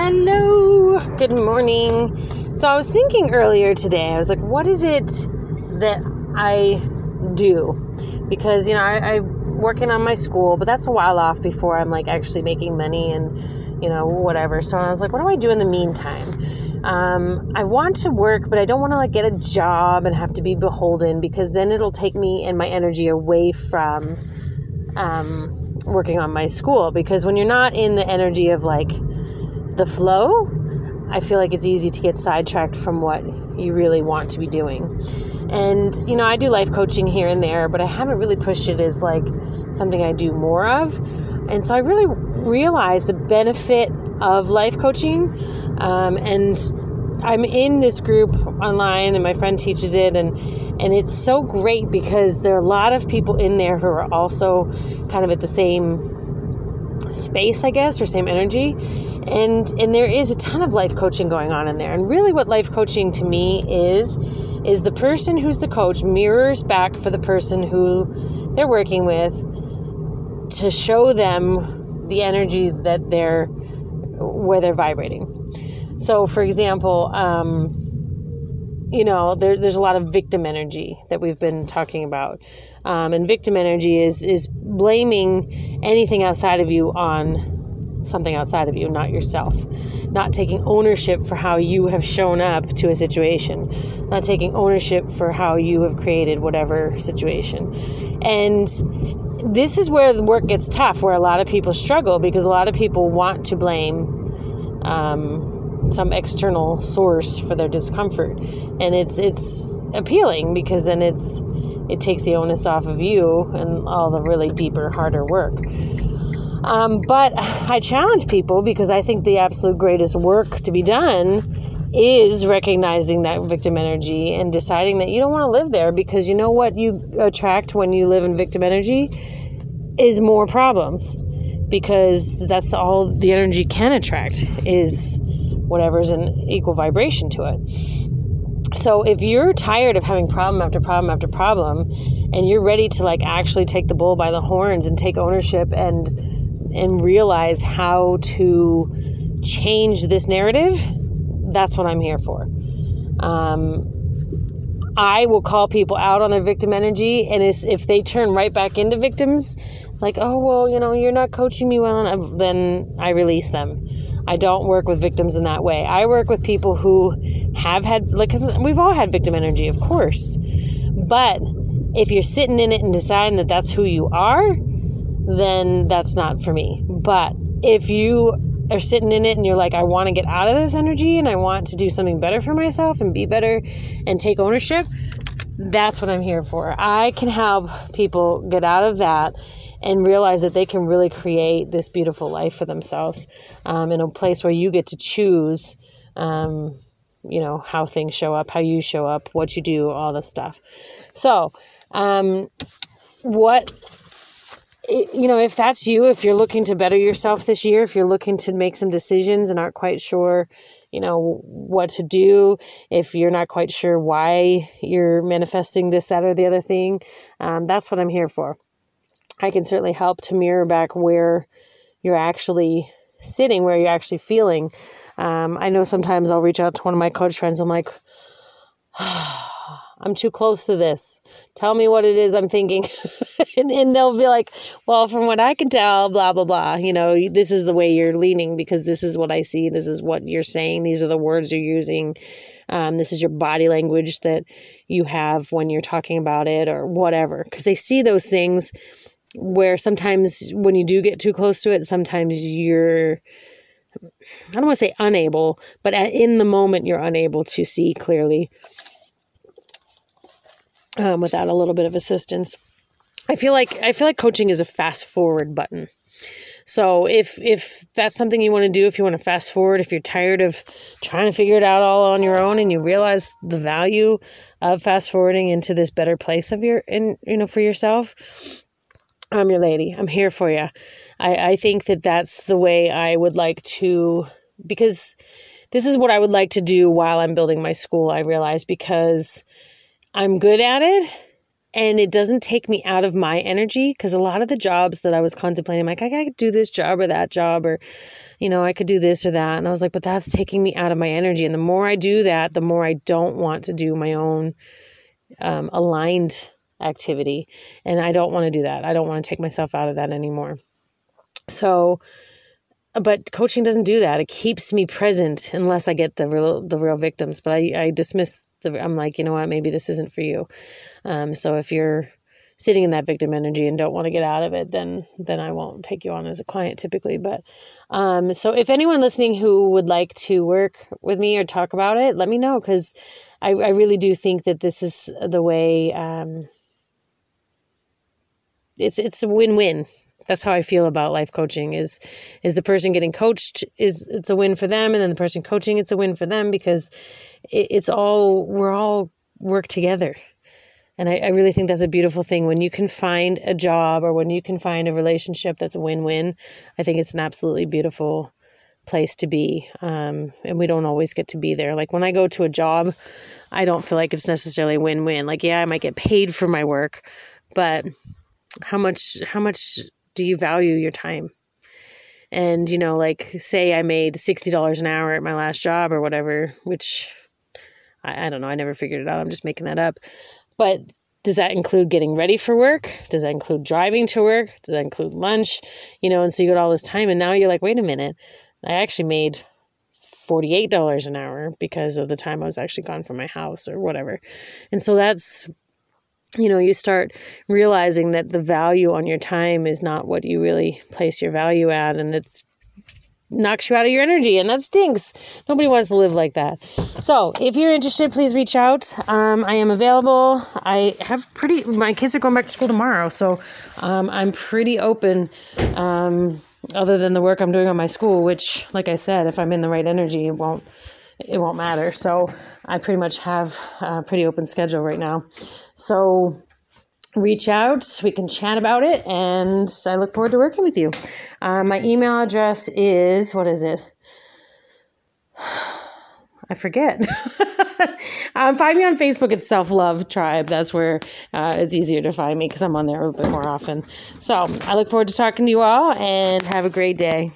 Hello, good morning. So I was thinking earlier today, I was like, what is it that I do? Because, you know, I, I'm working on my school, but that's a while off before I'm like actually making money and, you know, whatever. So I was like, what do I do in the meantime? Um, I want to work, but I don't want to like get a job and have to be beholden because then it'll take me and my energy away from um, working on my school. Because when you're not in the energy of like the flow, I feel like it's easy to get sidetracked from what you really want to be doing. And, you know, I do life coaching here and there, but I haven't really pushed it as like something I do more of. And so I really realized the benefit of life coaching. Um, and I'm in this group online, and my friend teaches it, and and it's so great because there are a lot of people in there who are also kind of at the same space, I guess, or same energy and and there is a ton of life coaching going on in there. And really what life coaching to me is is the person who's the coach mirrors back for the person who they're working with to show them the energy that they're where they're vibrating. So for example um, you know there, there's a lot of victim energy that we've been talking about. Um, and victim energy is is blaming anything outside of you on something outside of you, not yourself. Not taking ownership for how you have shown up to a situation, not taking ownership for how you have created whatever situation. And this is where the work gets tough, where a lot of people struggle because a lot of people want to blame um, some external source for their discomfort, and it's it's appealing because then it's it takes the onus off of you and all the really deeper, harder work. Um, but I challenge people because I think the absolute greatest work to be done is recognizing that victim energy and deciding that you don't want to live there because you know what you attract when you live in victim energy is more problems because that's all the energy can attract is whatever's an equal vibration to it. So if you're tired of having problem after problem after problem and you're ready to like actually take the bull by the horns and take ownership and and realize how to change this narrative, that's what I'm here for. Um, I will call people out on their victim energy, and if they turn right back into victims, like, oh, well, you know, you're not coaching me well then I release them. I don't work with victims in that way. I work with people who have had, like, we we've all had victim energy, of course. But if you're sitting in it and deciding that that's who you are, then that's not for me. But if you are sitting in it and you're like, I want to get out of this energy and I want to do something better for myself and be better and take ownership, that's what I'm here for. I can help people get out of that and realize that they can really create this beautiful life for themselves um, in a place where you get to choose. Um, you know how things show up, how you show up, what you do, all this stuff. So, um, what you know, if that's you, if you're looking to better yourself this year, if you're looking to make some decisions and aren't quite sure, you know, what to do, if you're not quite sure why you're manifesting this, that, or the other thing, um, that's what I'm here for. I can certainly help to mirror back where you're actually sitting, where you're actually feeling. Um, I know sometimes I'll reach out to one of my coach friends. I'm like, I'm too close to this. Tell me what it is I'm thinking. and, and they'll be like, well, from what I can tell, blah, blah, blah. You know, this is the way you're leaning because this is what I see. This is what you're saying. These are the words you're using. Um, this is your body language that you have when you're talking about it or whatever. Because they see those things where sometimes when you do get too close to it, sometimes you're. I don't want to say unable, but in the moment you're unable to see clearly um, without a little bit of assistance. I feel like I feel like coaching is a fast forward button. So if if that's something you want to do, if you want to fast forward, if you're tired of trying to figure it out all on your own and you realize the value of fast forwarding into this better place of your in you know for yourself, I'm your lady. I'm here for you. I I think that that's the way I would like to because this is what I would like to do while I'm building my school. I realize because I'm good at it and it doesn't take me out of my energy because a lot of the jobs that I was contemplating, like I could do this job or that job, or you know, I could do this or that. And I was like, but that's taking me out of my energy. And the more I do that, the more I don't want to do my own um, aligned activity. And I don't want to do that. I don't want to take myself out of that anymore. So, but coaching doesn't do that. It keeps me present unless I get the real the real victims. But I, I dismiss the. I'm like, you know what? Maybe this isn't for you. Um, so if you're sitting in that victim energy and don't want to get out of it, then then I won't take you on as a client typically. But um, so if anyone listening who would like to work with me or talk about it, let me know because I, I really do think that this is the way. Um, it's it's a win-win that's how I feel about life coaching is is the person getting coached is it's a win for them and then the person coaching it's a win for them because it, it's all we're all work together. And I, I really think that's a beautiful thing. When you can find a job or when you can find a relationship that's a win-win I think it's an absolutely beautiful place to be. Um, and we don't always get to be there. Like when I go to a job I don't feel like it's necessarily win-win. Like yeah I might get paid for my work but how much how much do you value your time? And, you know, like say I made $60 an hour at my last job or whatever, which I, I don't know, I never figured it out. I'm just making that up. But does that include getting ready for work? Does that include driving to work? Does that include lunch? You know, and so you got all this time, and now you're like, wait a minute, I actually made $48 an hour because of the time I was actually gone from my house or whatever. And so that's you know, you start realizing that the value on your time is not what you really place your value at, and it's knocks you out of your energy, and that stinks. Nobody wants to live like that. So, if you're interested, please reach out. Um, I am available. I have pretty. My kids are going back to school tomorrow, so um, I'm pretty open. Um, other than the work I'm doing on my school, which, like I said, if I'm in the right energy, it won't it won't matter. So I pretty much have a pretty open schedule right now. So reach out, we can chat about it, and I look forward to working with you. Uh, my email address is what is it? I forget. um, find me on Facebook at Self Love Tribe. That's where uh, it's easier to find me because I'm on there a little bit more often. So I look forward to talking to you all and have a great day.